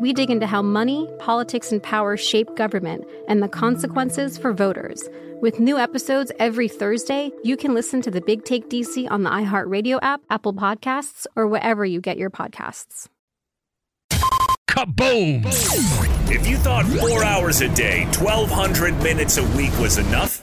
we dig into how money, politics, and power shape government and the consequences for voters. With new episodes every Thursday, you can listen to the Big Take DC on the iHeartRadio app, Apple Podcasts, or wherever you get your podcasts. Kaboom! If you thought four hours a day, 1,200 minutes a week was enough,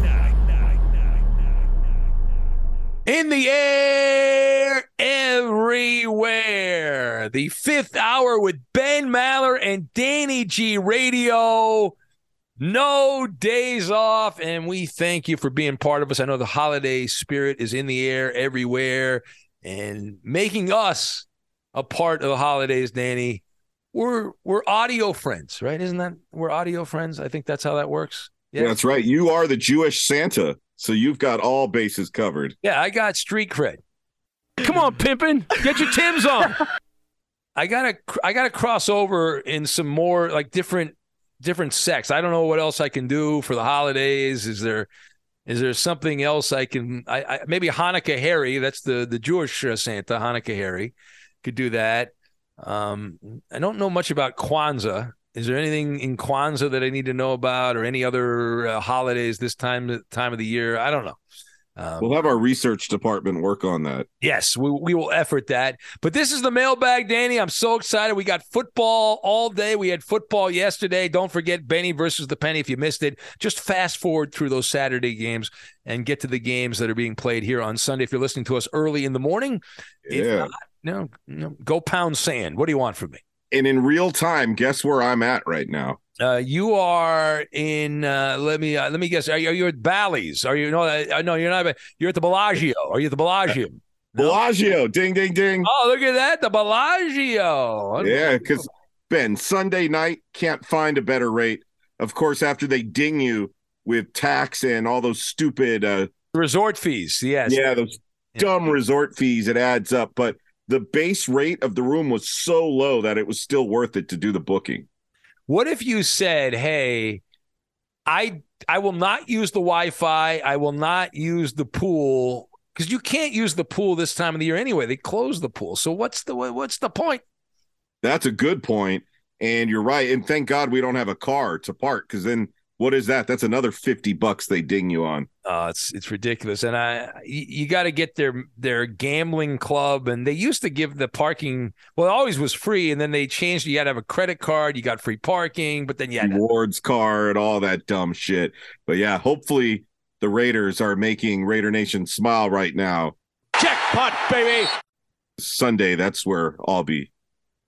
In the air, everywhere. The fifth hour with Ben Maller and Danny G Radio. No days off. And we thank you for being part of us. I know the holiday spirit is in the air everywhere and making us a part of the holidays, Danny. We're we're audio friends, right? Isn't that we're audio friends? I think that's how that works. Yeah, that's right. You are the Jewish Santa. So you've got all bases covered. Yeah, I got street cred. Come on, pimpin', get your Tim's on. I gotta, I gotta cross over in some more like different, different sects. I don't know what else I can do for the holidays. Is there, is there something else I can? I, I maybe Hanukkah Harry. That's the the Jewish uh, Santa. Hanukkah Harry could do that. Um, I don't know much about Kwanzaa. Is there anything in Kwanzaa that I need to know about, or any other uh, holidays this time time of the year? I don't know. Um, we'll have our research department work on that. Yes, we, we will effort that. But this is the mailbag, Danny. I'm so excited. We got football all day. We had football yesterday. Don't forget Benny versus the Penny. If you missed it, just fast forward through those Saturday games and get to the games that are being played here on Sunday. If you're listening to us early in the morning, yeah. Not, no, go pound sand. What do you want from me? And in real time, guess where I'm at right now? Uh, you are in. Uh, let me uh, let me guess. Are you, are you at Bally's? Are you no? Uh, no, you're not. You're at the Bellagio. Are you at the Bellagio? Bellagio, ding, ding, ding. Oh, look at that, the Bellagio. Yeah, because Ben, Sunday night can't find a better rate. Of course, after they ding you with tax and all those stupid uh, resort fees. Yes. Yeah, those yeah. dumb resort fees. It adds up, but the base rate of the room was so low that it was still worth it to do the booking. What if you said, "Hey, I I will not use the Wi-Fi. I will not use the pool because you can't use the pool this time of the year anyway. They close the pool. So what's the what's the point?" That's a good point, and you're right. And thank God we don't have a car to park because then what is that? That's another fifty bucks they ding you on. Uh, it's it's ridiculous, and I you, you got to get their their gambling club, and they used to give the parking. Well, it always was free, and then they changed. You had to have a credit card, you got free parking, but then you had rewards to- card, all that dumb shit. But yeah, hopefully the Raiders are making Raider Nation smile right now. Jackpot, baby! Sunday, that's where I'll be.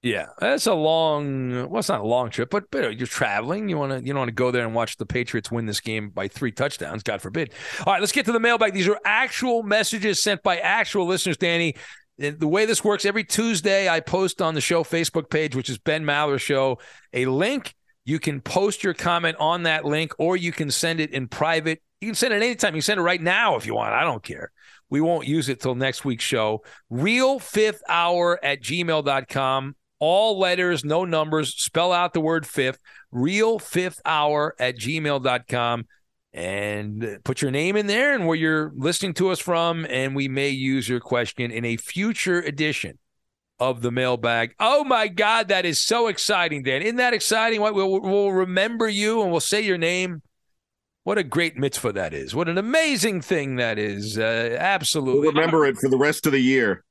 Yeah, that's a long. Well, it's not a long trip, but, but you're traveling. You want to you don't want to go there and watch the Patriots win this game by three touchdowns. God forbid. All right, let's get to the mailbag. These are actual messages sent by actual listeners. Danny, the way this works, every Tuesday I post on the show Facebook page, which is Ben Maller Show, a link. You can post your comment on that link, or you can send it in private You can send it anytime. You can send it right now if you want. I don't care. We won't use it till next week's show. Real fifth hour at gmail.com. All letters, no numbers. Spell out the word fifth. Real fifth hour at gmail.com. And put your name in there and where you're listening to us from. And we may use your question in a future edition of the mailbag. Oh my God, that is so exciting, Dan. Isn't that exciting? We'll, we'll remember you and we'll say your name. What a great mitzvah that is. What an amazing thing that is. Uh, absolutely. We'll remember it for the rest of the year.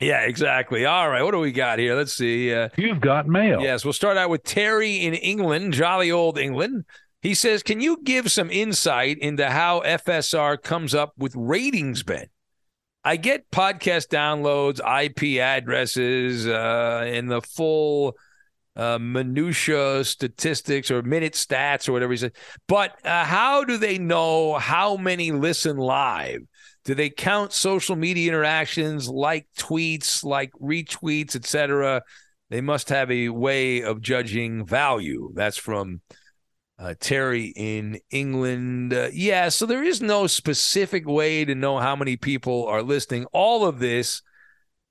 Yeah, exactly. All right. What do we got here? Let's see. Uh, You've got mail. Yes. We'll start out with Terry in England, jolly old England. He says, Can you give some insight into how FSR comes up with ratings, Ben? I get podcast downloads, IP addresses, uh, and the full uh, minutia statistics or minute stats or whatever he said. But uh, how do they know how many listen live? Do they count social media interactions like tweets, like retweets, etc.? They must have a way of judging value. That's from uh, Terry in England. Uh, yeah, so there is no specific way to know how many people are listening. All of this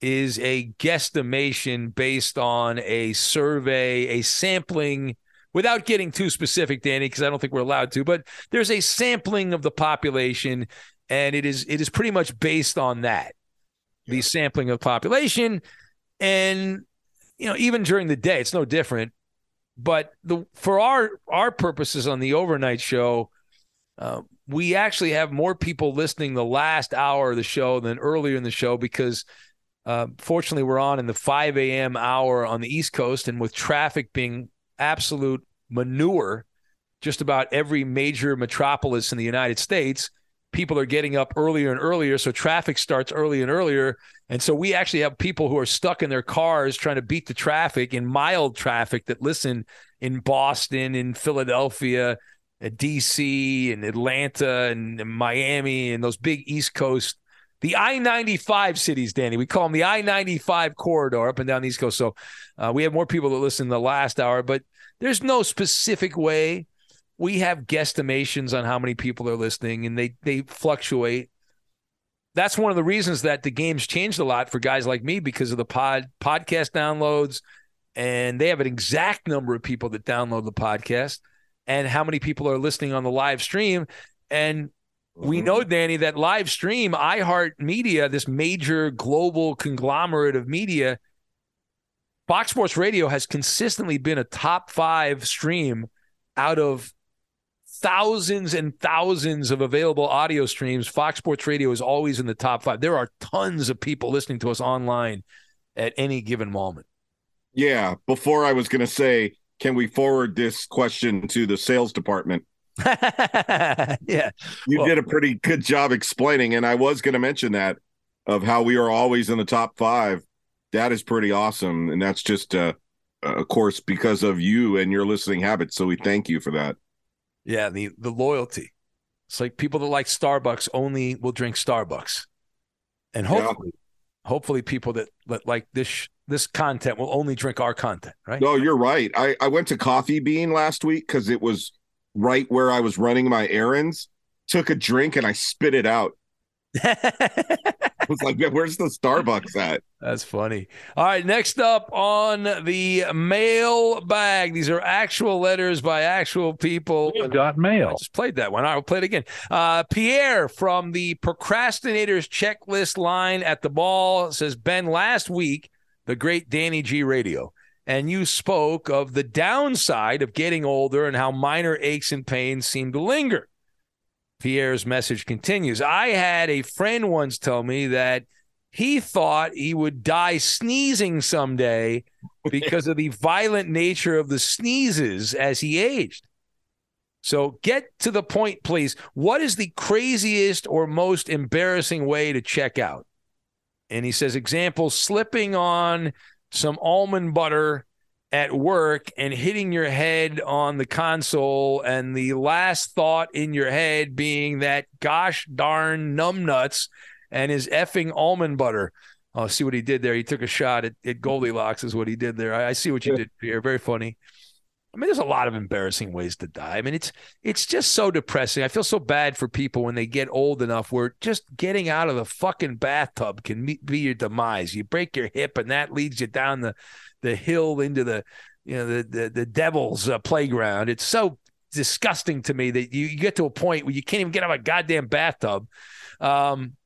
is a guesstimation based on a survey, a sampling, without getting too specific, Danny, because I don't think we're allowed to, but there's a sampling of the population, and it is it is pretty much based on that. The sampling of population. And you know, even during the day, it's no different. But the for our our purposes on the overnight show, uh, we actually have more people listening the last hour of the show than earlier in the show because uh, fortunately, we're on in the 5 a.m. hour on the East Coast, and with traffic being absolute manure, just about every major metropolis in the United States, people are getting up earlier and earlier. So traffic starts early and earlier. And so we actually have people who are stuck in their cars trying to beat the traffic in mild traffic that listen in Boston, in Philadelphia, DC, and Atlanta, and Miami, and those big East Coast the I 95 cities, Danny. We call them the I 95 corridor up and down the East Coast. So uh, we have more people that listen in the last hour, but there's no specific way. We have guesstimations on how many people are listening, and they they fluctuate. That's one of the reasons that the game's changed a lot for guys like me because of the pod podcast downloads, and they have an exact number of people that download the podcast and how many people are listening on the live stream. And we mm-hmm. know, Danny, that live stream, iHeart Media, this major global conglomerate of media, Fox Sports Radio has consistently been a top five stream out of thousands and thousands of available audio streams. Fox Sports Radio is always in the top five. There are tons of people listening to us online at any given moment. Yeah. Before I was going to say, can we forward this question to the sales department? yeah. You well, did a pretty good job explaining. And I was going to mention that of how we are always in the top five. That is pretty awesome. And that's just, uh, of course, because of you and your listening habits. So we thank you for that. Yeah. The, the loyalty. It's like people that like Starbucks only will drink Starbucks. And hopefully, yeah. hopefully people that, that like this this content will only drink our content, right? No, you're right. I, I went to Coffee Bean last week because it was right where I was running my errands, took a drink and I spit it out. I was like, where's the Starbucks at? That's funny. All right, next up on the mail bag. These are actual letters by actual people. We've got mail. I just played that one. I will play it again. Uh, Pierre from the procrastinators checklist line at the ball says, Ben, last week, the great Danny G radio and you spoke of the downside of getting older and how minor aches and pains seem to linger. Pierre's message continues I had a friend once tell me that he thought he would die sneezing someday because of the violent nature of the sneezes as he aged. So get to the point, please. What is the craziest or most embarrassing way to check out? And he says, example, slipping on some almond butter at work and hitting your head on the console and the last thought in your head being that gosh darn numbnuts and his effing almond butter. i oh, see what he did there. He took a shot at, at Goldilocks is what he did there. I, I see what you did here. Very funny. I mean, there's a lot of embarrassing ways to die. I mean, it's it's just so depressing. I feel so bad for people when they get old enough where just getting out of the fucking bathtub can be your demise. You break your hip, and that leads you down the the hill into the you know the the, the devil's uh, playground. It's so disgusting to me that you, you, get to a point where you can't even get out of a goddamn bathtub. Um,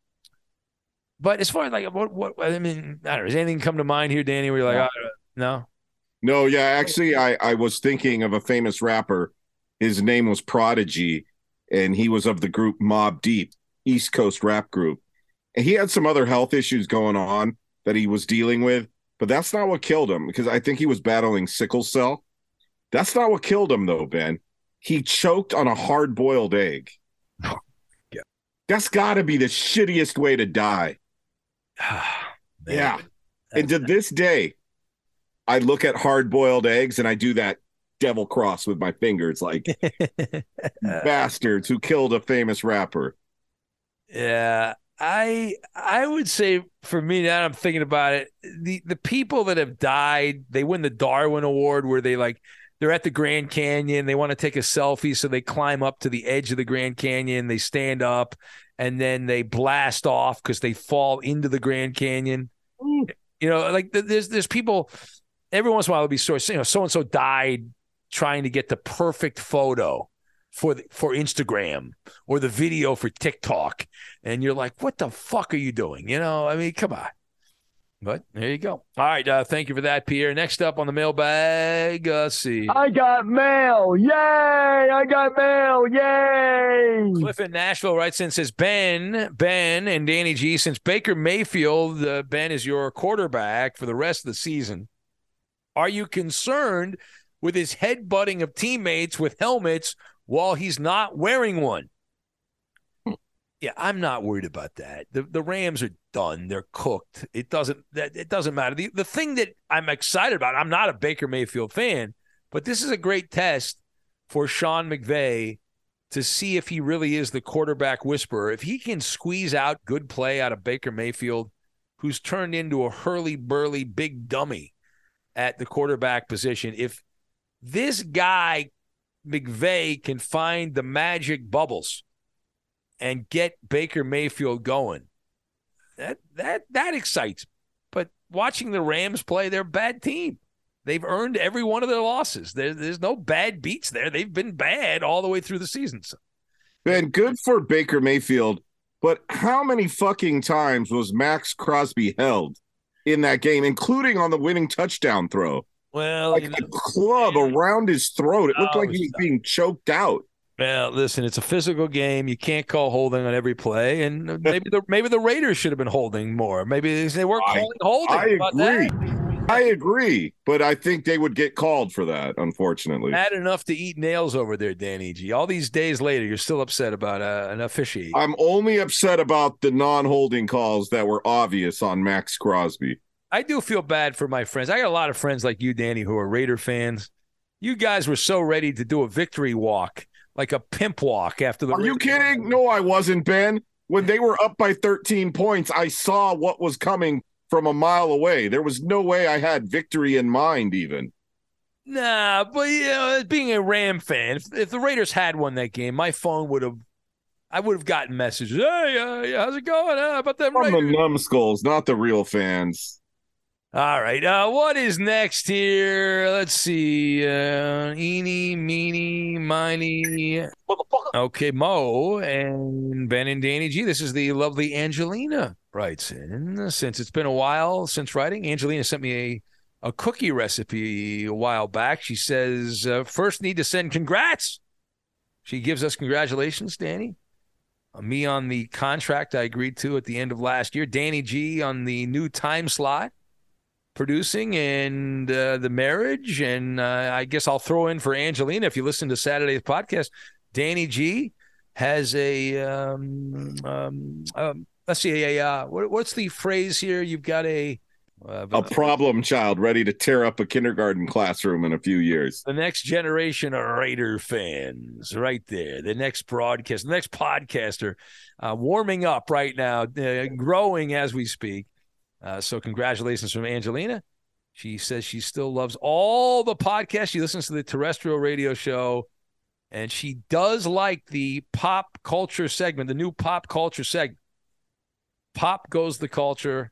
but as far as like what what I mean, I don't know. Does anything come to mind here, Danny? Where you're like, oh, no. No, yeah, actually, I, I was thinking of a famous rapper. His name was Prodigy, and he was of the group Mobb Deep, East Coast rap group. And he had some other health issues going on that he was dealing with, but that's not what killed him because I think he was battling sickle cell. That's not what killed him, though, Ben. He choked on a hard boiled egg. yeah. That's got to be the shittiest way to die. yeah. And to this day, I look at hard boiled eggs and I do that devil cross with my fingers, like bastards who killed a famous rapper. Yeah, I I would say for me now I'm thinking about it, the the people that have died, they win the Darwin Award where they like they're at the Grand Canyon, they want to take a selfie, so they climb up to the edge of the Grand Canyon, they stand up, and then they blast off because they fall into the Grand Canyon. Mm. You know, like there's there's people every once in a while it'll be sort of, you know, so and so died trying to get the perfect photo for the, for Instagram or the video for TikTok, and you're like, what the fuck are you doing? You know, I mean, come on. But there you go. All right. Uh, thank you for that, Pierre. Next up on the mailbag, uh, let's see. I got mail. Yay. I got mail. Yay. Cliff in Nashville writes in says, Ben, Ben, and Danny G, since Baker Mayfield, uh, Ben is your quarterback for the rest of the season, are you concerned with his headbutting of teammates with helmets while he's not wearing one? Yeah, I'm not worried about that. The the Rams are done. They're cooked. It doesn't that it doesn't matter. The the thing that I'm excited about, I'm not a Baker Mayfield fan, but this is a great test for Sean McVay to see if he really is the quarterback whisperer. If he can squeeze out good play out of Baker Mayfield, who's turned into a hurly burly big dummy at the quarterback position. If this guy, McVay, can find the magic bubbles and get Baker Mayfield going, that that that excites. But watching the Rams play, they're a bad team. They've earned every one of their losses. There, there's no bad beats there. They've been bad all the way through the season. So. Ben, good for Baker Mayfield, but how many fucking times was Maxx Crosby held? In that game, including on the winning touchdown throw. Well, like you know, a club around his throat. It looked like oh, he was being choked out. Well, listen, it's a physical game. You can't call holding on every play, and maybe the maybe the Raiders should have been holding more. Maybe they weren't calling holding. I agree. I agree, but I think they would get called for that. Unfortunately, had enough to eat nails over there, Danny G. All these days later, you're still upset about uh, an officiate. I'm only upset about the non-holding calls that were obvious on Maxx Crosby. I do feel bad for my friends. I got a lot of friends like you, Danny, who are Raider fans. You guys were so ready to do a victory walk, like a pimp walk after the. Are you kidding? No, I wasn't, Ben. When they were up by 13 points, I saw what was coming from a mile away. There was no way I had victory in mind, even. Nah, but you know, being a Ram fan, if, if the Raiders had won that game, my phone would have, I would have gotten messages. Hey, uh, how's it going? Uh, about them From Raiders? the numbskulls, not the real fans. All right. Uh, what is next here? Let's see. Uh, eeny, meeny, miny. Okay, Mo and Ben and Danny G. This is the lovely Angelina writes in. Since it's been a while since writing, Angelina sent me a, a cookie recipe a while back. She says, uh, first need to send congrats. She gives us congratulations, Danny. Uh, me on the contract I agreed to at the end of last year. Danny G on the new time slot producing and uh, the marriage. And uh, I guess I'll throw in for Angelina. If you listen to Saturday's podcast, Danny G has a, um, um, um, let's see, a, uh, what, what's the phrase here? You've got a, uh, a problem child ready to tear up a kindergarten classroom in a few years. The next generation of Raider fans, right there. The next broadcast, the next podcaster, uh, warming up right now, uh, growing as we speak. Uh, so congratulations from Angelina. She says she still loves all the podcasts. She listens to the terrestrial radio show, and she does like the pop culture segment, the new pop culture segment. Pop goes the culture.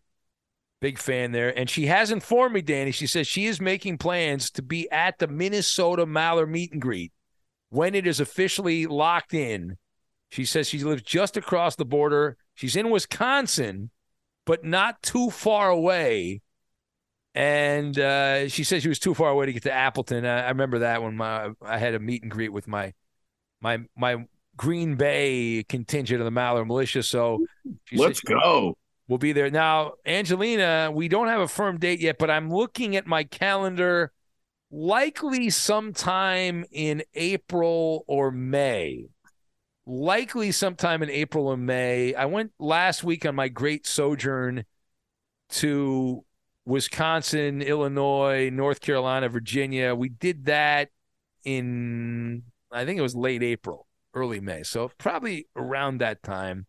Big fan there. And she has informed me, Danny. She says she is making plans to be at the Minnesota Maller meet and greet when it is officially locked in. She says she lives just across the border. She's in Wisconsin, but not too far away and uh, she said she was too far away to get to Appleton. I, I, remember that when my I had a meet and greet with my my my Green Bay contingent of the Maller Militia. So let's go. We'll be there now, Angelina. We don't have a firm date yet, but I'm looking at my calendar. Likely sometime in April or May. Likely sometime in April or May. I went last week on my great sojourn to Wisconsin, Illinois, North Carolina, Virginia. We did that in, I think it was late April, early May. So probably around that time.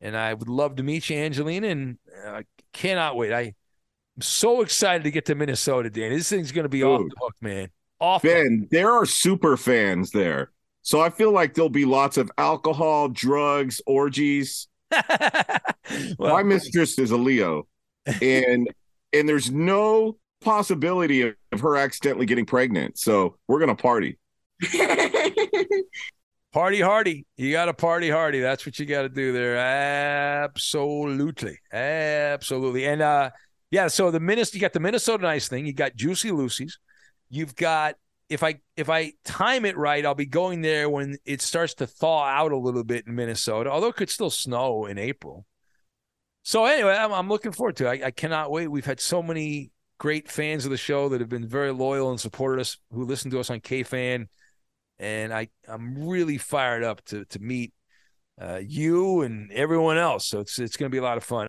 And I would love to meet you, Angelina, and I uh, cannot wait. I, am so excited to get to Minnesota, Dan. This thing's going to be Dude. off the hook, man. Off. Ben, there are super fans there. So I feel like there'll be lots of alcohol, drugs, orgies. well, My mistress is a Leo. And and there's no possibility of, of her accidentally getting pregnant. So we're gonna party. party hardy. You got to party hardy. That's what you got to do there. Absolutely, absolutely. And uh, yeah. So the Minnesota, you got the Minnesota Nice thing. You got Juicy Lucy's. You've got if I if I time it right, I'll be going there when it starts to thaw out a little bit in Minnesota. Although it could still snow in April. So anyway, I'm, I'm looking forward to it. I, I, cannot wait. We've had so many great fans of the show that have been very loyal and supported us, who listen to us on KFan, and I I'm really fired up to to meet uh, you and everyone else. So it's it's going to be a lot of fun.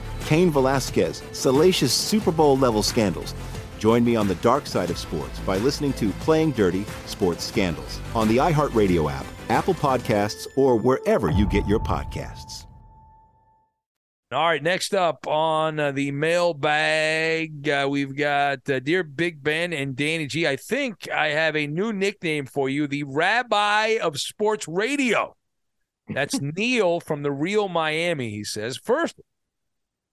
Cain Velasquez, salacious Super Bowl level scandals. Join me on the dark side of sports by listening to Playing Dirty Sports Scandals on the iHeartRadio app Apple Podcasts, or wherever you get your podcasts. All right, next up on uh, the mailbag, uh, we've got uh, Dear Big Ben and Danny G. I think I have a new nickname for you, the Rabbi of Sports Radio. That's Neil from the real Miami. He says, first,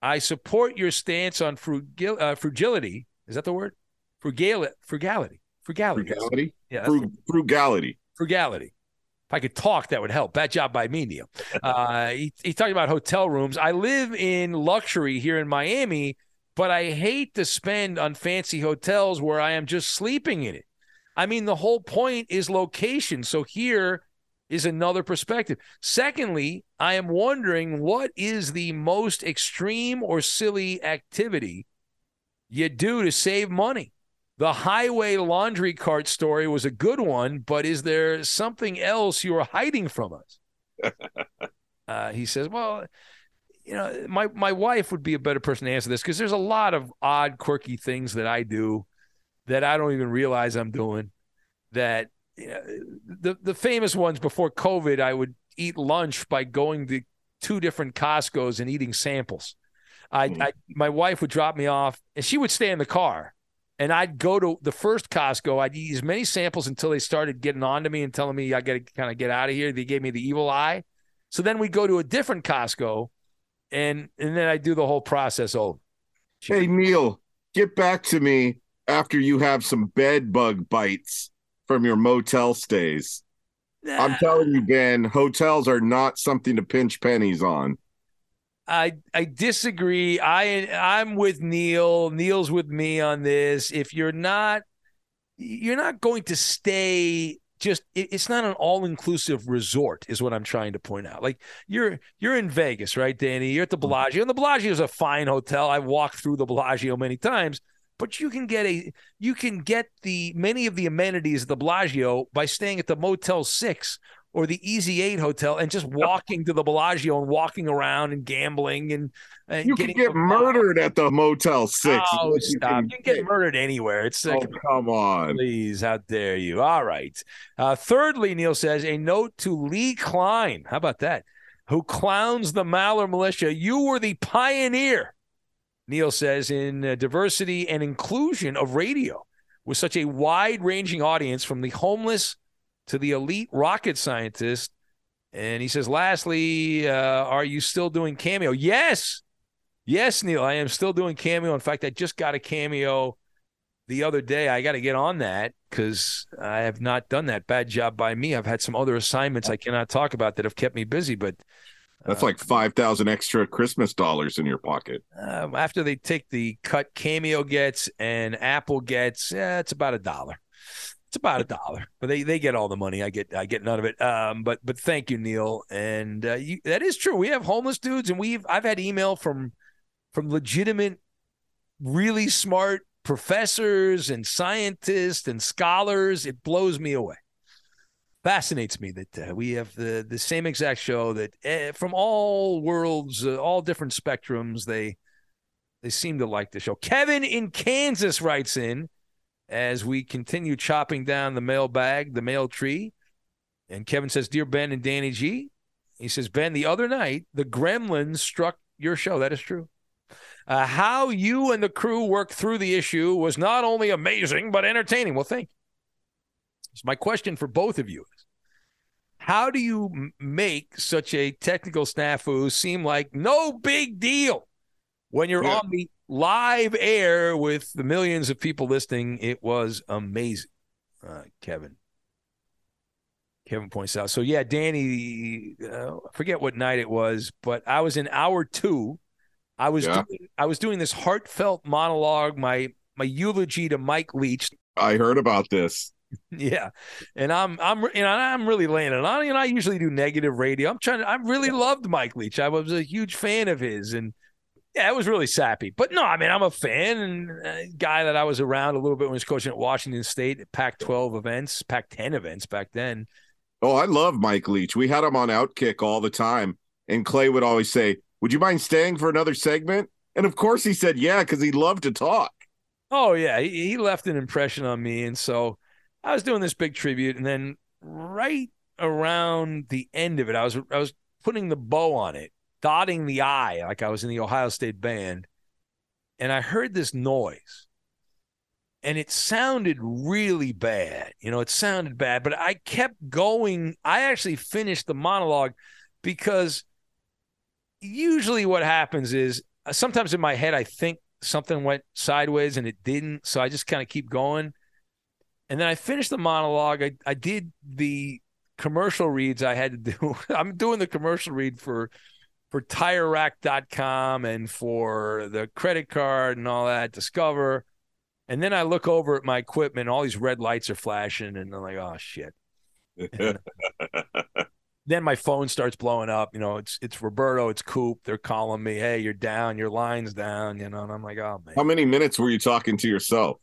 I support your stance on frugil- uh, frugility. Is that the word? Frugality. Frugality. Frugality. Frugality. Yeah, Frug- frugality. frugality. If I could talk, that would help. Bad job by me, Neil. Uh, he, he's talking about hotel rooms. I live in luxury here in Miami, but I hate to spend on fancy hotels where I am just sleeping in it. I mean, the whole point is location. So here is another perspective. Secondly, I am wondering what is the most extreme or silly activity you do to save money? The highway laundry cart story was a good one, but is there something else you are hiding from us? uh, he says, Well, you know, my, my wife would be a better person to answer this because there's a lot of odd, quirky things that I do that I don't even realize I'm doing. That you know, the the famous ones before COVID, I would eat lunch by going to two different Costco's and eating samples. I, hmm. I my wife would drop me off and she would stay in the car and I'd go to the first Costco. I'd eat as many samples until they started getting on to me and telling me I got to kind of get out of here. They gave me the evil eye. So then we go to a different Costco, and and then I do the whole process over. Hey Neil, get back to me after you have some bed bug bites from your motel stays. I'm telling you, Ben, hotels are not something to pinch pennies on. I I disagree. I I'm with Neil. Neil's with me on this. If you're not you're not going to stay just it, it's not an all-inclusive resort is what I'm trying to point out. Like you're you're in Vegas, right, Danny? You're at the mm-hmm. Bellagio. And the Bellagio is a fine hotel. I've walked through the Bellagio many times, but you can get a you can get the many of the amenities of the Bellagio by staying at the Motel 6 or the Easy 8 hotel and just walking to the Bellagio and walking around and gambling and, and You getting get murdered at the Motel Six. Oh, You stop. can You can get murdered anywhere. It's Oh, like, come on. Please, how dare you? All right. Uh, thirdly, Neil says a note to Lee Klein. How about that? Who clowns the Maller militia? You were the pioneer, Neil says, in uh, diversity and inclusion of radio with such a wide ranging audience from the homeless to the elite rocket scientist. And he says, lastly, uh, are you still doing cameo? Yes. Yes, Neil, I am still doing cameo. In fact, I just got a cameo the other day. I got to get on that because I have not done that. Bad job by me. I've had some other assignments I cannot talk about that have kept me busy. But That's like five thousand extra Christmas dollars in your pocket. um, after they take the cut Cameo gets and Apple gets, yeah, it's about a dollar. It's about a dollar, but they, they get all the money. I get I get none of it. Um, but but thank you, Neil. And uh, you, that is true. We have homeless dudes, and we've I've had email from from legitimate, really smart professors and scientists and scholars. It blows me away. Fascinates me that uh, we have the the same exact show that uh, from all worlds, uh, all different spectrums, they they seem to like the show. Kevin in Kansas writes in as we continue chopping down the mailbag, the mail tree. And Kevin says, Dear Ben and Danny G, he says, Ben, the other night, the gremlins struck your show. That is true. Uh, how you and the crew worked through the issue was not only amazing, but entertaining. Well, thank you. My question for both of you is How do you make such a technical snafu seem like no big deal when you're on the live air with the millions of people listening? It was amazing, uh, Kevin. Kevin points out. So yeah, Danny, uh, I forget what night it was, but I was in hour two. I was Yeah. doing, I was doing this heartfelt monologue, my my eulogy to Mike Leach. I heard about this. Yeah, and I'm I'm you know I'm really laying it on. You know, I usually do negative radio. I'm trying. to I really loved Mike Leach. I was a huge fan of his, and yeah, it was really sappy. But no, I mean, I'm a fan and a guy that I was around a little bit when he was coaching at Washington State, Pac-12 events, Pac-10 events back then. Oh, I love Mike Leach. We had him on Outkick all the time, and Clay would always say, "Would you mind staying for another segment?" And of course, he said, "Yeah," because he loved to talk. Oh yeah, he, he left an impression on me, and so I was doing this big tribute, and then right around the end of it, I was I was putting the bow on it, dotting the I, like I was in the Ohio State band, and I heard this noise, and it sounded really bad. You know, it sounded bad, but I kept going. I actually finished the monologue because usually what happens is sometimes in my head I think something went sideways and it didn't, so I just kind of keep going. And then I finished the monologue. I, I did the commercial reads I had to do. I'm doing the commercial read for for TireRack.com and for the credit card and all that, Discover. And then I look over at my equipment, all these red lights are flashing, and I'm like, oh shit. Then my phone starts blowing up. You know, it's it's Roberto, it's Coop. They're calling me, hey, you're down, your line's down, you know, and I'm like, oh man. How many minutes were you talking to yourself?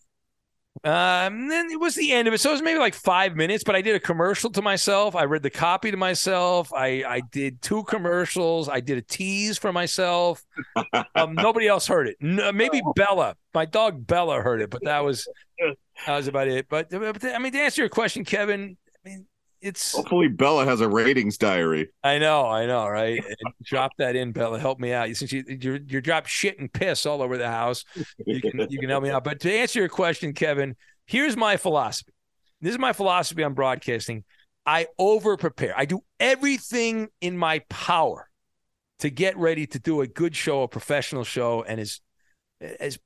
Um, then it was the end of it. So it was maybe like five minutes, but I did a commercial to myself. I read the copy to myself. I, I did two commercials. I did a tease for myself. Um, nobody else heard it. No, maybe Bella, my dog Bella heard it, but that was, that was about it. But, but I mean, to answer your question, Kevin, it's hopefully Bella has a ratings diary. I know, I know, right? drop that in, Bella. Help me out. You since you you're you're drop shit and piss all over the house, you can you can help me out. But to answer your question, Kevin, here's my philosophy. This is my philosophy on broadcasting. I over prepare. I do everything in my power to get ready to do a good show, a professional show, and as as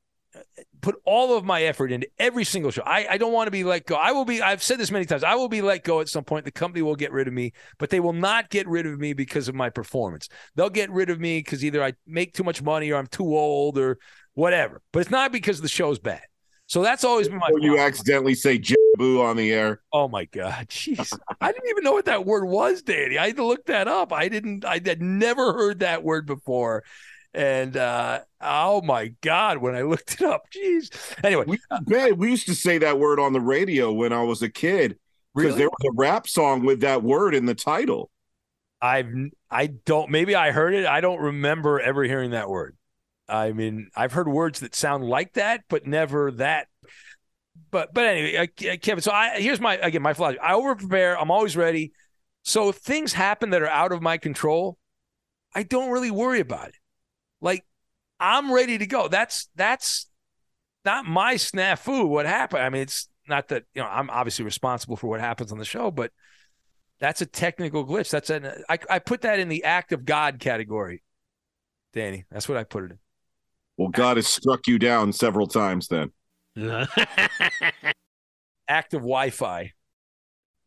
put all of my effort into every single show. I, I don't want to be let go. I will be, I've said this many times, I will be let go at some point. The company will get rid of me, but they will not get rid of me because of my performance. They'll get rid of me because either I make too much money or I'm too old or whatever. But it's not because the show's bad. So that's always been my. Or you accidentally say "jaboo" on the air. Oh my god, jeez! I didn't even know what that word was, Danny. I had to look that up. I didn't. I had never heard that word before, and uh, oh my God, when I looked it up, jeez. Anyway, we, man, we used to say that word on the radio when I was a kid because Really? there was a rap song with that word in the title. I've I don't maybe I heard it. I don't remember ever hearing that word. I mean, I've heard words that sound like that, but never that. But but anyway, uh, Kevin. So I here's my again my philosophy. I over prepare. I'm always ready. So if things happen that are out of my control, I don't really worry about it. Like I'm ready to go. That's that's not my snafu. What happened? I mean, it's not that you know I'm obviously responsible for what happens on the show, but that's a technical glitch. That's an I, I put that in the act of God category, Danny. That's what I put it in. Well, God has struck you down several times then. Act of Wi-Fi.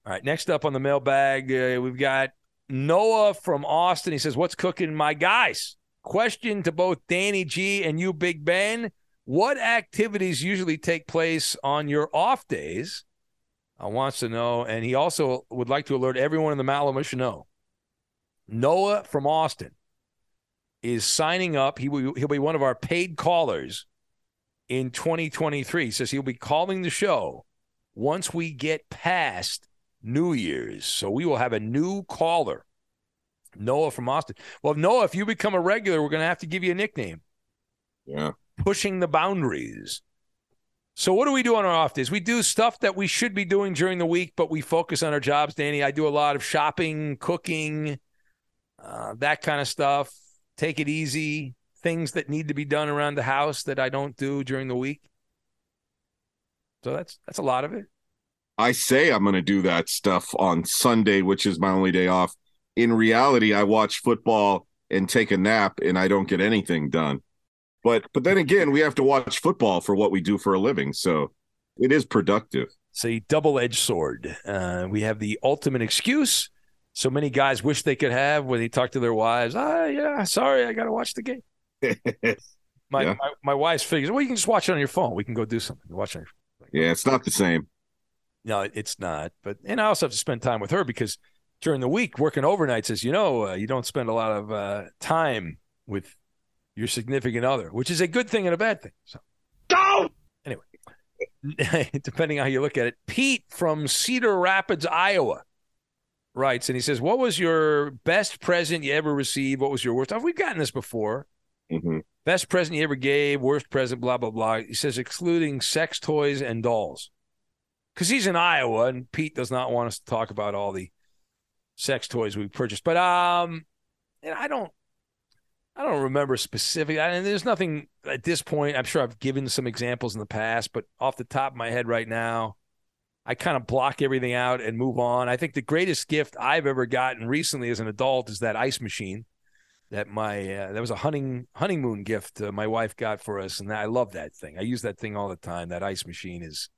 All right. Next up on the mailbag, uh, we've got Noah from Austin. He says, "What's cooking, my guys?" Question to both Danny G and you, Big Ben. What activities usually take place on your off days? I wants to know, and he also would like to alert everyone in the Malamush know. Noah from Austin is signing up. He will he'll be one of our paid callers in 2023. He says he'll be calling the show once we get past New Year's. So we will have a new caller. Noah from Austin. Well, Noah, if you become a regular, we're going to have to give you a nickname. Yeah. Pushing the boundaries. So what do we do on our off days? We do stuff that we should be doing during the week, but we focus on our jobs. Danny, I do a lot of shopping, cooking, uh, that kind of stuff. Take it easy. Things that need to be done around the house that I don't do during the week. So that's that's a lot of it. I say I'm going to do that stuff on Sunday, which is my only day off. In reality, I watch football and take a nap, and I don't get anything done. But but then again, we have to watch football for what we do for a living, so it is productive. It's a double-edged sword. Uh, we have the ultimate excuse. So many guys wish they could have when they talk to their wives. Ah, yeah, sorry, I got to watch the game. My, Yeah. my my wife's figures. Well, you can just watch it on your phone. We can go do something. Watch it. on your Yeah, it's not the same. No, it's not. But and I also have to spend time with her because during the week working overnights, as you know, uh, you don't spend a lot of uh, time with your significant other, which is a good thing and a bad thing. So go anyway. Depending how you look at it, Pete from Cedar Rapids, Iowa, writes, and he says, "What was your best present you ever received? What was your worst?" Oh, We've gotten this before. Mm-hmm. Best present you ever gave, worst present, blah blah blah. He says, excluding sex toys and dolls, because he's in Iowa, and Pete does not want us to talk about all the sex toys we purchased. But um, and I don't, I don't remember specific. I mean, there's nothing at this point. I'm sure I've given some examples in the past, but off the top of my head right now, I kind of block everything out and move on. I think the greatest gift I've ever gotten recently as an adult is that ice machine that my uh, that was a hunting honeymoon gift uh, my wife got for us, and I love that thing. I use that thing all the time. That ice machine is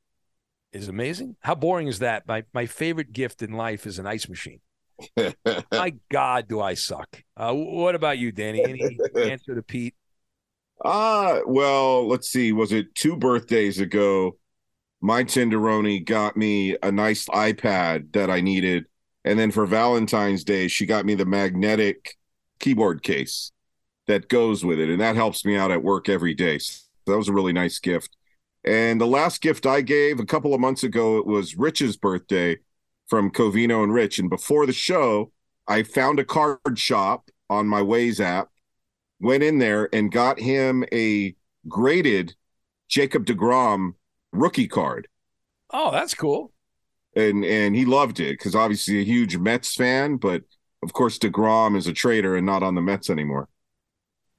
is amazing. How boring is that? My my favorite gift in life is an ice machine. My God, do I suck? Uh, what about you, Danny? Any answer to Pete? Uh, well, let's see. Was it two birthdays ago? My Tenderoni got me a nice iPad that I needed. And then for Valentine's Day, she got me the magnetic keyboard case that goes with it. And that helps me out at work every day. So that was a really nice gift. And the last gift I gave a couple of months ago, it was Rich's birthday from Covino and Rich. And before the show, I found a card shop on my Waze app went in there and got him a graded Jacob DeGrom rookie card. Oh, that's cool. And and he loved it because obviously a huge Mets fan, but of course DeGrom is a trader and not on the Mets anymore.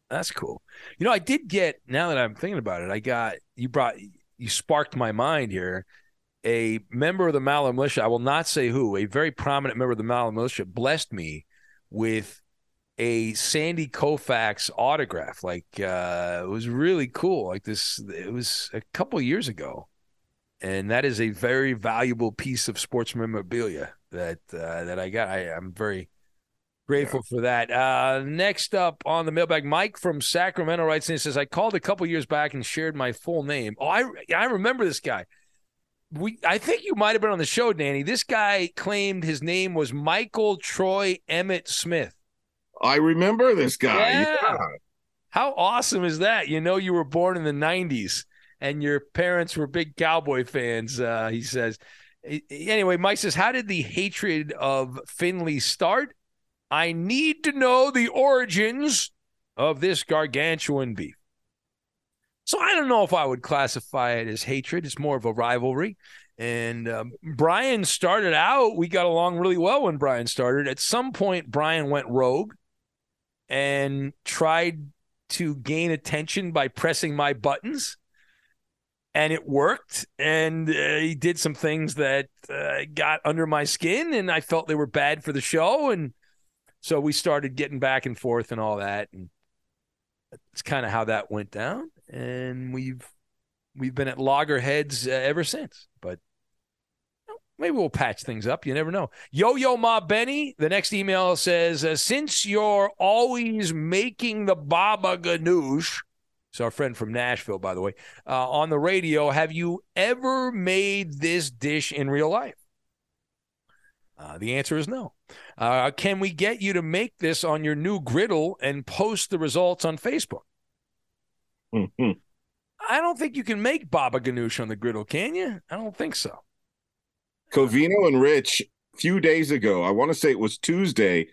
That's cool. You know, I did get now that I'm thinking about it, I got you brought you sparked my mind here. A member of the Maller Militia, I will not say who, a very prominent member of the Maller Militia blessed me with a Sandy Koufax autograph. Like uh, it was really cool. Like this, it was a couple years ago, and that is a very valuable piece of sports memorabilia that uh, that I got. I, am very grateful yeah. for that. Uh, next up on the mailbag, Mike from Sacramento writes in and says, "I called a couple years back and shared my full name. Oh, I I remember this guy." We, I think you might have been on the show, Danny. This guy claimed his name was Michael Troy Emmett Smith. I remember this guy. Yeah. yeah. How awesome is that? You know, you were born in the 90s and your parents were big cowboy fans, uh, he says. Anyway, Mike says, How did the hatred of Finley start? I need to know the origins of this gargantuan beef. So I don't know if I would classify it as hatred. It's more of a rivalry. And um, Brian started out, we got along really well when Brian started. At some point, Brian went rogue and tried to gain attention by pressing my buttons. And it worked. And uh, he did some things that uh, got under my skin, and I felt they were bad for the show. And so we started getting back and forth and all that. And it's kind of how that went down. And we've we've been at loggerheads uh, ever since. But maybe we'll patch things up. You never know. Yo Yo Ma Benny, the next email says, uh, since you're always making the baba ganoush, it's our friend from Nashville, by the way, uh, on the radio, have you ever made this dish in real life? Uh, the answer is no. Uh, can we get you to make this on your new griddle and post the results on Facebook? I don't think you can make baba ganoush on the griddle, can you? I don't think so. Covino and Rich, a few days ago, I want to say it was Tuesday,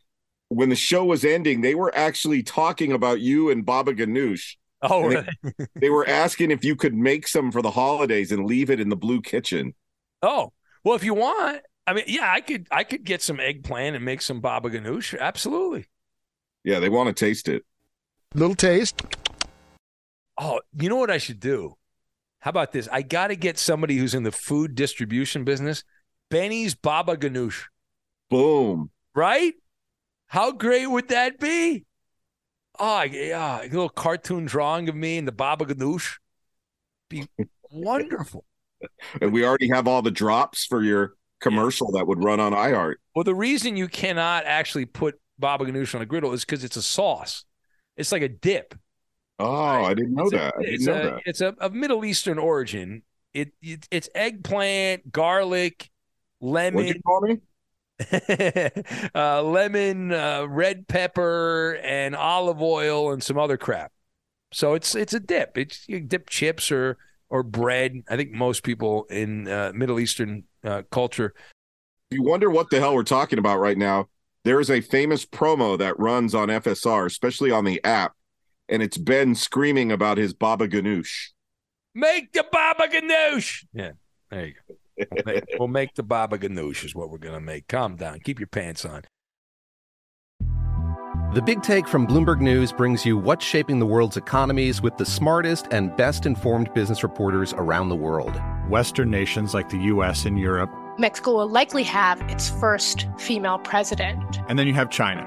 when the show was ending, they were actually talking about you and Baba Ganoush. Oh, really? They, they, were asking if you could make some for the holidays and leave it in the blue kitchen. Oh, well, if you want, I mean, yeah, I could, I could get some eggplant and make some Baba Ganoush. Absolutely. Yeah, they want to taste it. Little taste. Oh, you know what I should do? How about this? I got to get somebody who's in the food distribution business Benny's Baba Ganoush. Boom. Right? How great would that be? Oh, yeah. A little cartoon drawing of me and the Baba Ganoush. Be wonderful. And we already have all the drops for your commercial that would run on iHeart. Well, the reason you cannot actually put Baba Ganoush on a griddle is because it's a sauce. It's like a dip. Oh, right? I didn't know it's that. A, I didn't know a, that. It's a, of Middle Eastern origin. It, it it's eggplant, garlic, lemon. What'd you call me? uh, lemon, uh, red pepper, and olive oil, and some other crap. So it's it's a dip. It's you dip chips or or bread. I think most people in uh, Middle Eastern uh, culture. You wonder what the hell we're talking about right now. There is a famous promo that runs on FSR, especially on the app, and it's Ben screaming about his Baba Ganoush. Make the Baba Ganoush. Yeah, there you go. We'll make, we'll make the baba ganoush is what we're going to make. Calm down. Keep your pants on. The Big Take from Bloomberg News brings you what's shaping the world's economies with the smartest and best informed business reporters around the world. Western nations like the US and Europe. Mexico will likely have its first female president. And then you have China.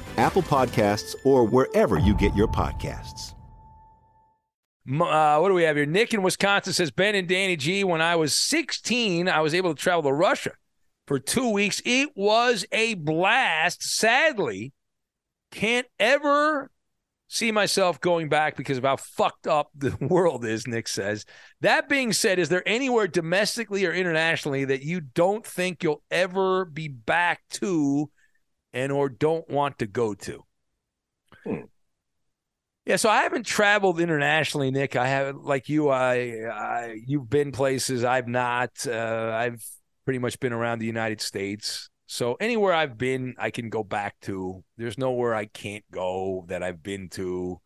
Apple Podcasts, or wherever you get your podcasts. Uh, what do we have here? Nick in Wisconsin says Ben and Danny G. When I was 16, I was able to travel to Russia for two weeks. It was a blast. Sadly, can't ever see myself going back because of how fucked up the world is, Nick says. That being said, is there anywhere domestically or internationally that you don't think you'll ever be back to and or don't want to go to? Hmm. Yeah, so I haven't traveled internationally, Nick. I haven't like you. I, I you've been places I've not. Uh, I've pretty much been around the United States. So anywhere I've been, I can go back to. There's nowhere I can't go that I've been to.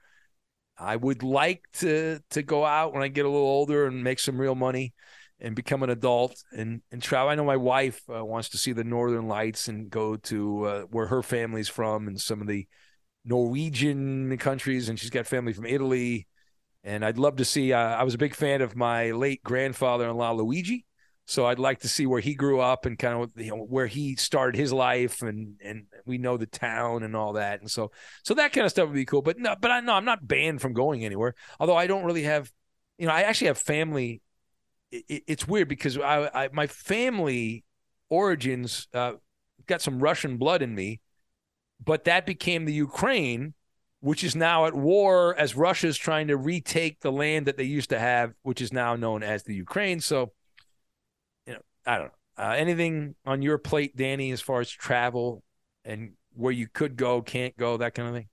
I would like to to go out when I get a little older and make some real money and become an adult and and travel. I know my wife uh, wants to see the Northern Lights and go to uh, where her family's from and some of the Norwegian countries, and she's got family from Italy. And I'd love to see. Uh, I was a big fan of my late grandfather-in-law Luigi, so I'd like to see where he grew up and kind of you know where he started his life, and and we know the town and all that. And so so that kind of stuff would be cool. But no, but I know I'm not banned from going anywhere. Although I don't really have, you know, I actually have family. It, it's weird because I, I my family origins uh, got some Russian blood in me but that became the Ukraine, which is now at war as Russia's trying to retake the land that they used to have, which is now known as the Ukraine. So, you know, I don't know. Uh, anything on your plate, Danny, as far as travel and where you could go, can't go, that kind of thing?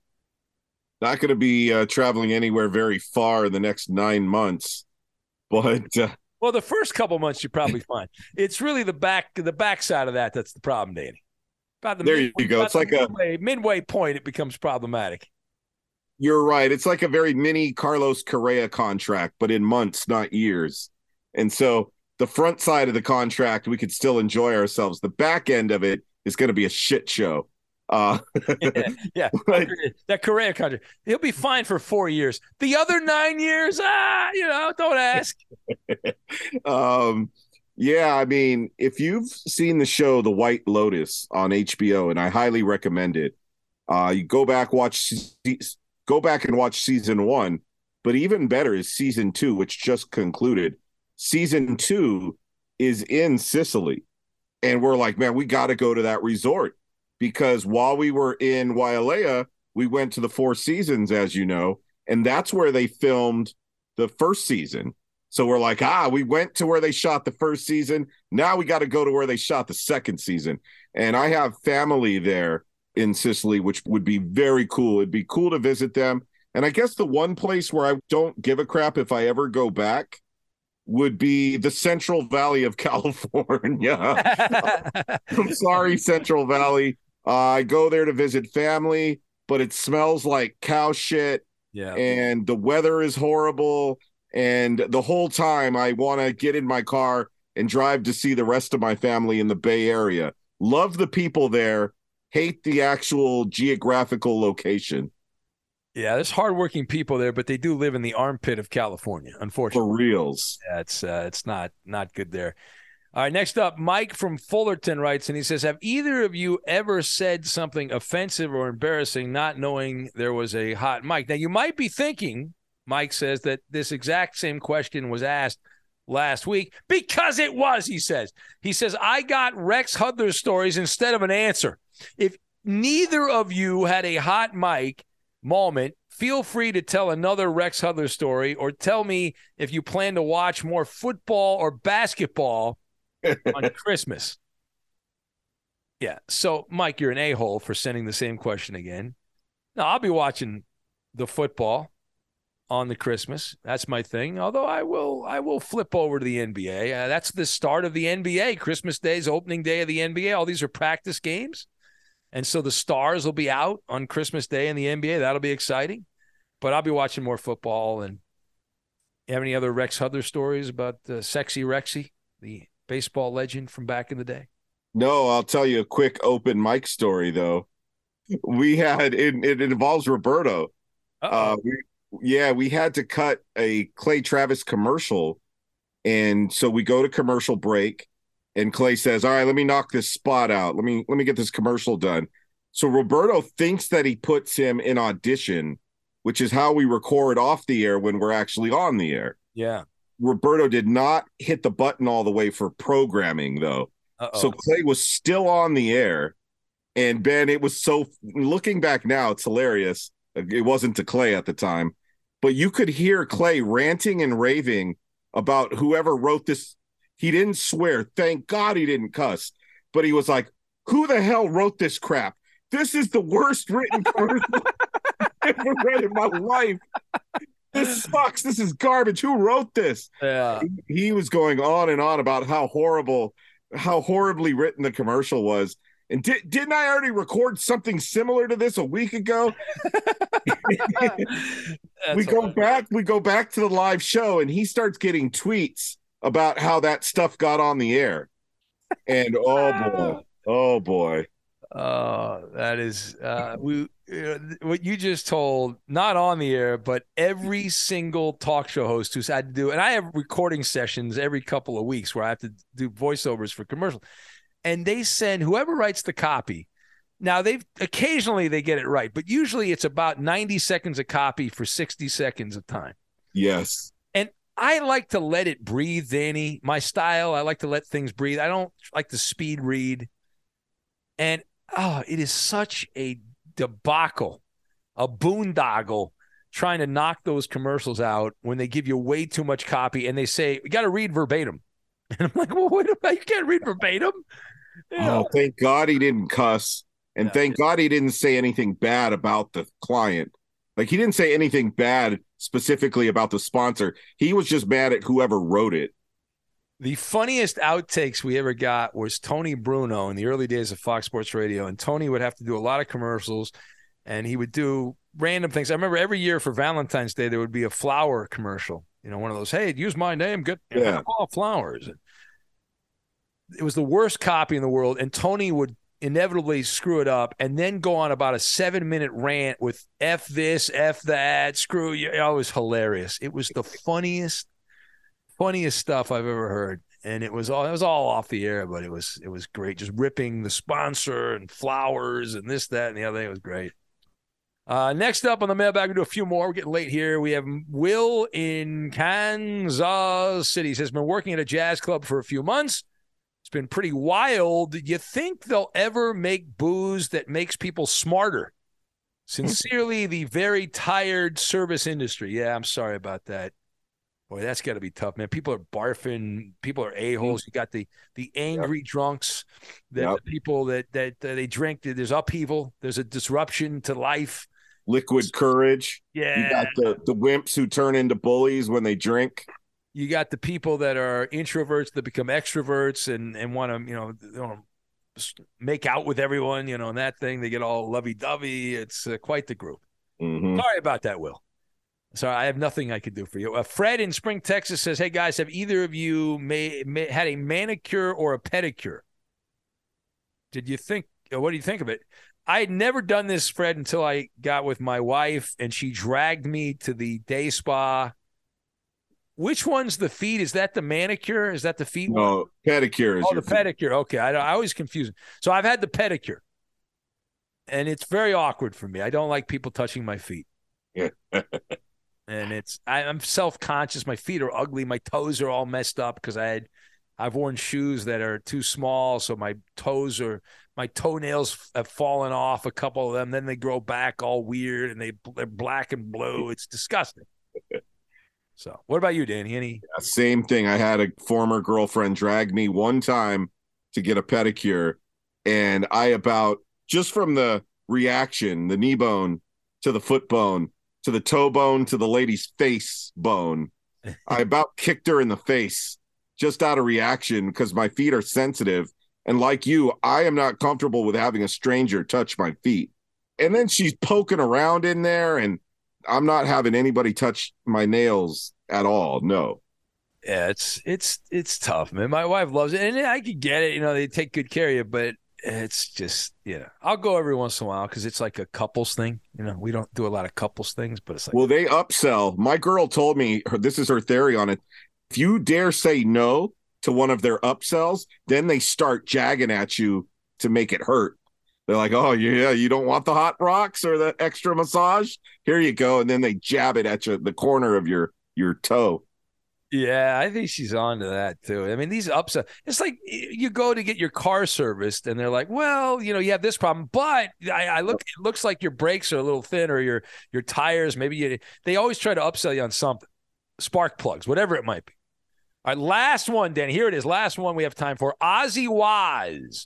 Not going to be uh, traveling anywhere very far in the next nine months, but. Uh... Well, the first couple months you're probably fine. It's really the back the backside of that that's the problem, Danny. About the there midway, you go. It's like midway, a midway point. It becomes problematic. You're right. It's like a very mini Carlos Correa contract, but in months, not years. And so the front side of the contract, we could still enjoy ourselves. The back end of it is going to be a shit show. Uh, yeah, that Correa country. he'll be fine for four years. The other nine years, ah, you know, don't ask. um, yeah, I mean, if you've seen the show The White Lotus on HBO, and I highly recommend it, uh, you go back watch go back and watch season one. But even better is season two, which just concluded. season two is in Sicily. And we're like, man, we got to go to that resort because while we were in Wailea, we went to the Four Seasons, as you know, and that's where they filmed the first season. So we're like, ah, we went to where they shot the first season. Now we got to go to where they shot the second season. And I have family there in Sicily, which would be very cool. It'd be cool to visit them. And I guess the one place where I don't give a crap if I ever go back would be the Central Valley of California. I'm sorry, Central Valley. Uh, I go there to visit family, but it smells like cow shit. Yeah. And the weather is horrible. And the whole time I want to get in my car and drive to see the rest of my family in the Bay Area. Love the people there, hate the actual geographical location. Yeah, there's hardworking people there, but they do live in the armpit of California, unfortunately. For reals. Yeah, it's uh, it's not not good there. All right, next up, Mike from Fullerton writes, and he says, "Have either of you ever said something offensive or embarrassing, not knowing there was a hot mic?" Now, you might be thinking, Mike says that this exact same question was asked last week because it was. He says, he says, "I got Rex Hudler's stories instead of an answer. If neither of you had a hot mic." moment, feel free to tell another Rex Hudler story or tell me if you plan to watch more football or basketball on Christmas. Yeah. So, Mike, you're an a hole for sending the same question again. No, I'll be watching the football on the Christmas. That's my thing. Although I will, I will flip over to the NBA. Uh, that's the start of the NBA. Christmas Day's opening day of the NBA. All these are practice games. And so the stars will be out on Christmas Day in the NBA. That'll be exciting. But I'll be watching more football. And have any other Rex Hudler stories about uh, Sexy Rexy, the baseball legend from back in the day? No, I'll tell you a quick open mic story though. We had it, it involves Roberto. Uh, we, yeah, we had to cut a Clay Travis commercial. And so we go to commercial break and Clay says, "All right, let me knock this spot out. Let me let me get this commercial done." So Roberto thinks that he puts him in audition, which is how we record off the air when we're actually on the air. Yeah. Roberto did not hit the button all the way for programming though. Uh-oh. So Clay was still on the air. And Ben, it was so looking back now, it's hilarious. It wasn't to Clay at the time, but you could hear Clay ranting and raving about whoever wrote this he didn't swear. Thank God he didn't cuss. But he was like, Who the hell wrote this crap? This is the worst written commercial I've ever read in my life. This sucks. This is garbage. Who wrote this? Yeah. He, he was going on and on about how horrible, how horribly written the commercial was. And di- didn't I already record something similar to this a week ago? we go back, we go back to the live show, and he starts getting tweets about how that stuff got on the air. And oh boy, oh boy. Oh, that is uh, we. Uh, what you just told, not on the air, but every single talk show host who's had to do, and I have recording sessions every couple of weeks where I have to do voiceovers for commercials, and they send whoever writes the copy. Now they've occasionally they get it right, but usually it's about ninety seconds a copy for sixty seconds of time. Yes. And I like to let it breathe, Danny. My style, I like to let things breathe. I don't like to speed read. And oh, it is such a debacle, a boondoggle trying to knock those commercials out when they give you way too much copy and they say, you got to read verbatim. And I'm like, well, wait a minute, you can't read verbatim. You know? Oh, thank God he didn't cuss. And Yeah. thank God he didn't say anything bad about the client. Like he didn't say anything bad specifically about the sponsor. He was just mad at whoever wrote it. The funniest outtakes we ever got was Tony Bruno in the early days of Fox Sports Radio. And Tony would have to do a lot of commercials and he would do random things. I remember every year for Valentine's Day, there would be a flower commercial. You know, one of those, hey, use my name, get Yeah. all flowers. It was the worst copy in the world. And Tony would inevitably screw it up and then go on about a seven minute rant with F this, F that, screw you. It was hilarious. It was the funniest, funniest stuff I've ever heard. And it was all it was all off the air, but it was it was great. Just ripping the sponsor and flowers and this, that, and the other thing. It was great. Uh, next up on the mailbag, we do a few more. We're getting late here. We have Will in Kansas City. He says, been working at a jazz club for a few months. It's been pretty wild. Do you think they'll ever make booze that makes people smarter? Sincerely, the very tired service industry. Yeah, I'm sorry about that. Boy, that's got to be tough, man. People are barfing. People are a holes. You got the the angry yep. drunks, the, yep. the, people that, that that they drink. There's upheaval. There's a disruption to life. Liquid courage. Yeah. You got the the wimps who turn into bullies when they drink. You got the people that are introverts that become extroverts and and want to you know, you know make out with everyone. You know, and that thing they get all lovey dovey. It's uh, quite the group. Mm-hmm. Sorry about that, Will. Sorry, I have nothing I could do for you. Uh, Fred in Spring, Texas says, "Hey guys, have either of you may, may, had a manicure or a pedicure? Did you think? Uh, what do you think of it? I had never done this, Fred, until I got with my wife, and she dragged me to the day spa. Which one's the feet? Is that the manicure? Is that the feet? No, one? pedicure. Is oh, the feet. pedicure. Okay, I, I always confuse. Them. So I've had the pedicure, and it's very awkward for me. I don't like people touching my feet. And it's I, am self conscious. My feet are ugly. My toes are all messed up because I had I've worn shoes that are too small, so my toes are my toenails have fallen off. A couple of them, then they grow back all weird, and they they're black and blue. It's disgusting. So, what about you, Danny? Any yeah, same thing? I had a former girlfriend drag me one time to get a pedicure, and I about just from the reaction, the knee bone to the foot bone to the toe bone to the lady's face bone. I about kicked her in the face just out of reaction because my feet are sensitive. And like you, I am not comfortable with having a stranger touch my feet. And then she's poking around in there, and I'm not having anybody touch my nails at all. No. Yeah, it's it's it's tough, man. My wife loves it, and I could get it. You know, they take good care of you, but it's just yeah. I'll go every once in a while because it's like a couples thing. You know, we don't do a lot of couples things, but it's like well, they upsell. My girl told me her, this is her theory on it. If you dare say no to one of their upsells, then they start jagging at you to make it hurt. They're like, "Oh yeah, you don't want the hot rocks or the extra massage? Here you go," and then they jab it at you the corner of your your toe. Yeah, I think she's on to that too. I mean, these ups, uh, it's like you go to get your car serviced and they're like, well, you know, you have this problem, but I, I look, it looks like your brakes are a little thin or your, your tires, maybe you, they always try to upsell you on something, spark plugs, whatever it might be. All right, last one, Danny. Here it is. Last one we have time for. Ozzy Waz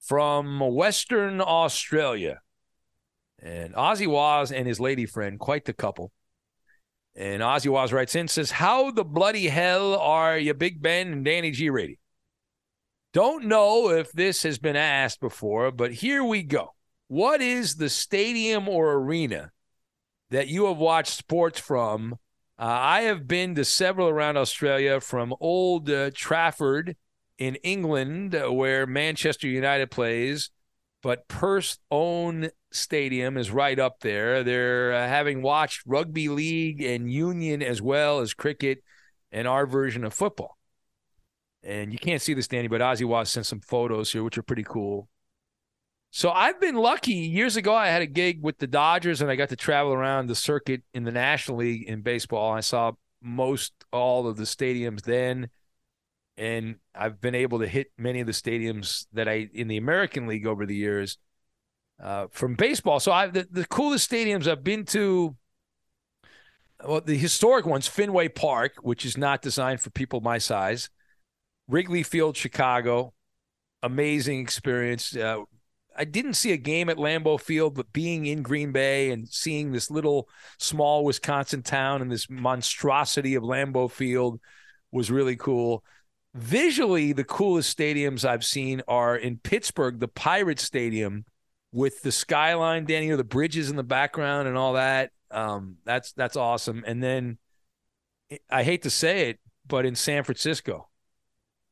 from Western Australia. And Ozzy Waz and his lady friend, quite the couple and Ozzy Waz writes in, says, How the bloody hell are you, Big Ben and Danny G rating? Don't know if this has been asked before, but here we go. What is the stadium or arena that you have watched sports from? Uh, I have been to several around Australia, from Old uh, Trafford in England, uh, where Manchester United plays, but Perth's own stadium is right up there. They're uh, having watched rugby league and union as well as cricket and our version of football. And you can't see this, Danny, but Ozzy Waz sent some photos here, which are pretty cool. So I've been lucky. Years ago, I had a gig with the Dodgers, and I got to travel around the circuit in the National League in baseball. I saw most all of the stadiums then and I've been able to hit many of the stadiums that I in the American League over the years uh, from baseball. So I the, the coolest stadiums I've been to. Well, the historic ones, Fenway Park, which is not designed for people my size, Wrigley Field, Chicago, amazing experience. Uh, I didn't see a game at Lambeau Field, but being in Green Bay and seeing this little small Wisconsin town and this monstrosity of Lambeau Field was really cool. Visually, the coolest stadiums I've seen are in Pittsburgh, the Pirates Stadium, with the skyline, Danny, or the bridges in the background and all that. Um, that's that's awesome. And then I hate to say it, but in San Francisco,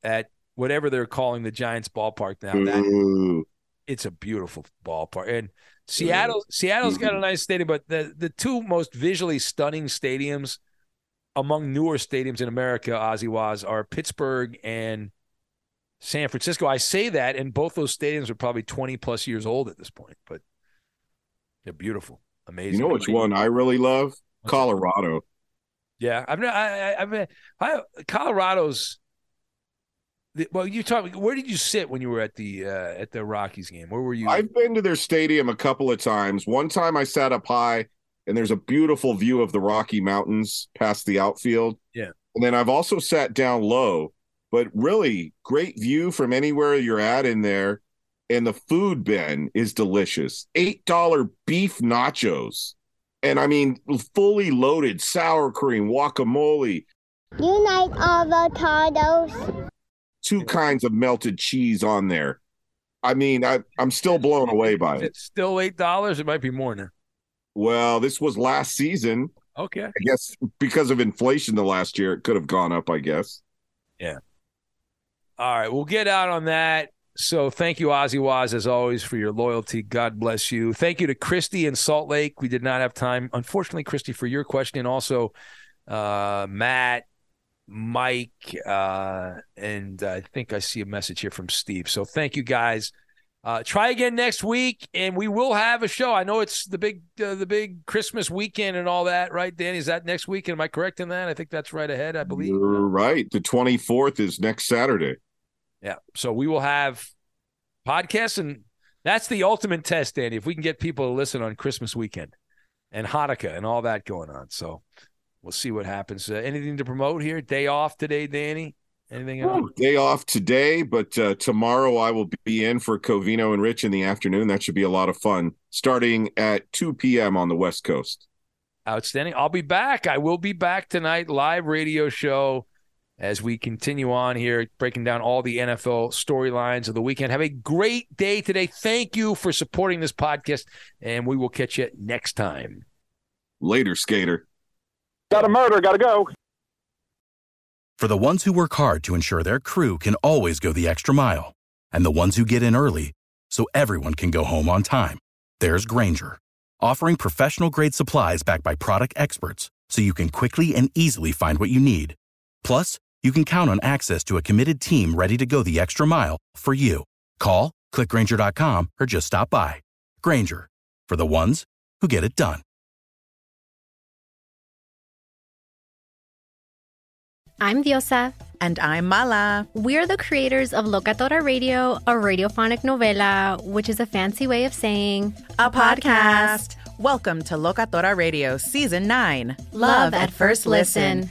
at whatever they're calling the Giants ballpark now, that it's a beautiful ballpark. And Seattle, Seattle's got a nice stadium, but the the two most visually stunning stadiums among newer stadiums in America, Ozzy Waz, are Pittsburgh and San Francisco. I say that, and both those stadiums are probably 20 plus years old at this point, but they're beautiful. Amazing. You know which one I really love? Colorado. Yeah, I've I, I, I've I, Colorado's. Well, you talk. Where did you sit when you were at the uh, at the Rockies game? Where were you? I've been to their stadium a couple of times. One time I sat up high, and there's a beautiful view of the Rocky Mountains past the outfield. Yeah. And then I've also sat down low, but really great view from anywhere you're at in there. And the food bin is delicious. Eight dollar beef nachos, and I mean fully loaded sour cream, guacamole, You like avocados? two kinds of melted cheese on there. I mean, I, I'm still blown away by it. It's still eight dollars. It might be more now. Well, this was last season. Okay. I guess because of inflation the last year, it could have gone up, I guess. Yeah. All right, we'll get out on that. So thank you, Ozzy Waz, as always, for your loyalty. God bless you. Thank you to Christy in Salt Lake. We did not have time, unfortunately, Christy, for your question, and also uh, Matt, Mike, uh, and I think I see a message here from Steve. So thank you, guys. Uh, try again next week, and we will have a show. I know it's the big, uh, the big Christmas weekend and all that, right, Danny? Is that next week? Am I correct in that? I think that's right ahead. I believe. You're right. The 24th is next Saturday. Yeah. So we will have podcasts, and that's the ultimate test, Danny. If we can get people to listen on Christmas weekend and Hanukkah and all that going on. So we'll see what happens. Uh, anything to promote here? Day off today, Danny? Anything else? Day off today, but uh, tomorrow I will be in for Covino and Rich in the afternoon. That should be a lot of fun, starting at 2 p.m. on the West Coast. Outstanding. I'll be back. I will be back tonight, live radio show as we continue on here, breaking down all the NFL storylines of the weekend. Have a great day today. Thank you for supporting this podcast, and we will catch you next time. Later, skater. Got a murder, gotta go. For the ones who work hard to ensure their crew can always go the extra mile, and the ones who get in early so everyone can go home on time, there's Grainger, offering professional grade supplies backed by product experts so you can quickly and easily find what you need. Plus, you can count on access to a committed team ready to go the extra mile for you. Call, clickgrainger.com, or just stop by. Grainger, for the ones who get it done. I'm Diosa. And I'm Mala. We're the creators of Locatora Radio, a radiophonic novela, which is a fancy way of saying A podcast. Welcome to Locatora Radio Season 9 Love at First Listen.